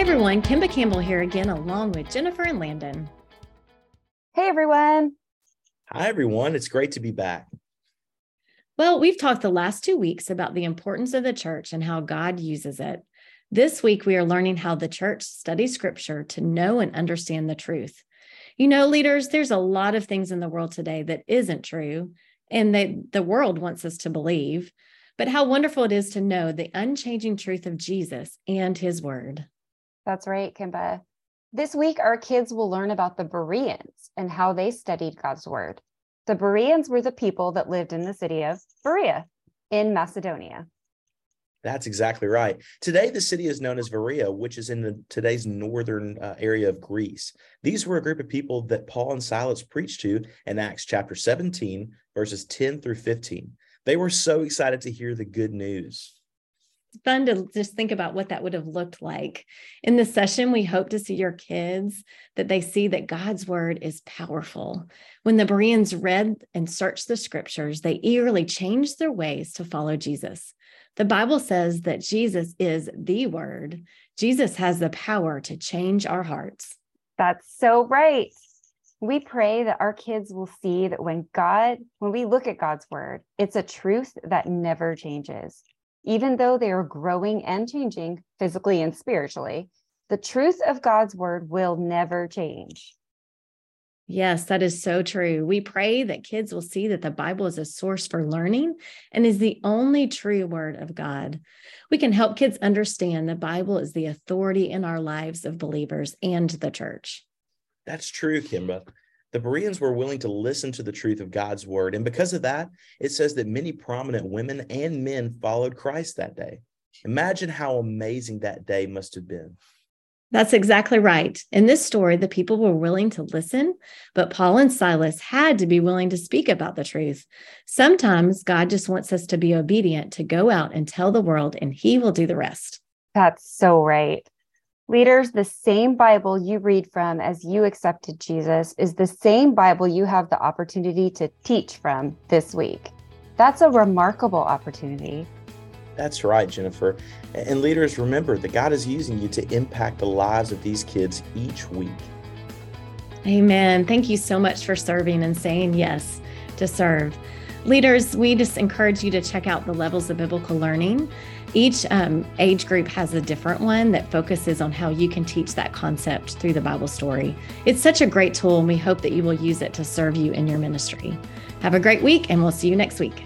Hi, everyone. Kimba Campbell here again, along with Jennifer and Landon. Hey, everyone. Hi, everyone. It's great to be back. Well, we've talked the last two weeks about the importance of the church and how God uses it. This week, we are learning how the church studies scripture to know and understand the truth. You know, leaders, there's a lot of things in the world today that isn't true and that the world wants us to believe. But how wonderful it is to know the unchanging truth of Jesus and his word. That's right, Kimba. This week, our kids will learn about the Bereans and how they studied God's word. The Bereans were the people that lived in the city of Berea in Macedonia. That's exactly right. Today, the city is known as Veria, which is in the, today's northern uh, area of Greece. These were a group of people that Paul and Silas preached to in Acts chapter 17, verses 10 through 15. They were so excited to hear the good news fun to just think about what that would have looked like. In this session, we hope to see your kids that they see that God's word is powerful. When the Bereans read and searched the scriptures, they eagerly changed their ways to follow Jesus. The Bible says that Jesus is the word. Jesus has the power to change our hearts. That's so right. We pray that our kids will see that when God, when we look at God's word, it's a truth that never changes even though they are growing and changing physically and spiritually, the truth of God's word will never change. Yes, that is so true. We pray that kids will see that the Bible is a source for learning and is the only true word of God. We can help kids understand the Bible is the authority in our lives of believers and the church. That's true, Kimba. The Bereans were willing to listen to the truth of God's word. And because of that, it says that many prominent women and men followed Christ that day. Imagine how amazing that day must have been. That's exactly right. In this story, the people were willing to listen, but Paul and Silas had to be willing to speak about the truth. Sometimes God just wants us to be obedient to go out and tell the world, and he will do the rest. That's so right. Leaders, the same Bible you read from as you accepted Jesus is the same Bible you have the opportunity to teach from this week. That's a remarkable opportunity. That's right, Jennifer. And leaders, remember that God is using you to impact the lives of these kids each week. Amen. Thank you so much for serving and saying yes to serve. Leaders, we just encourage you to check out the levels of biblical learning each um, age group has a different one that focuses on how you can teach that concept through the Bible story. It's such a great tool, and we hope that you will use it to serve you in your ministry. Have a great week, and we'll see you next week.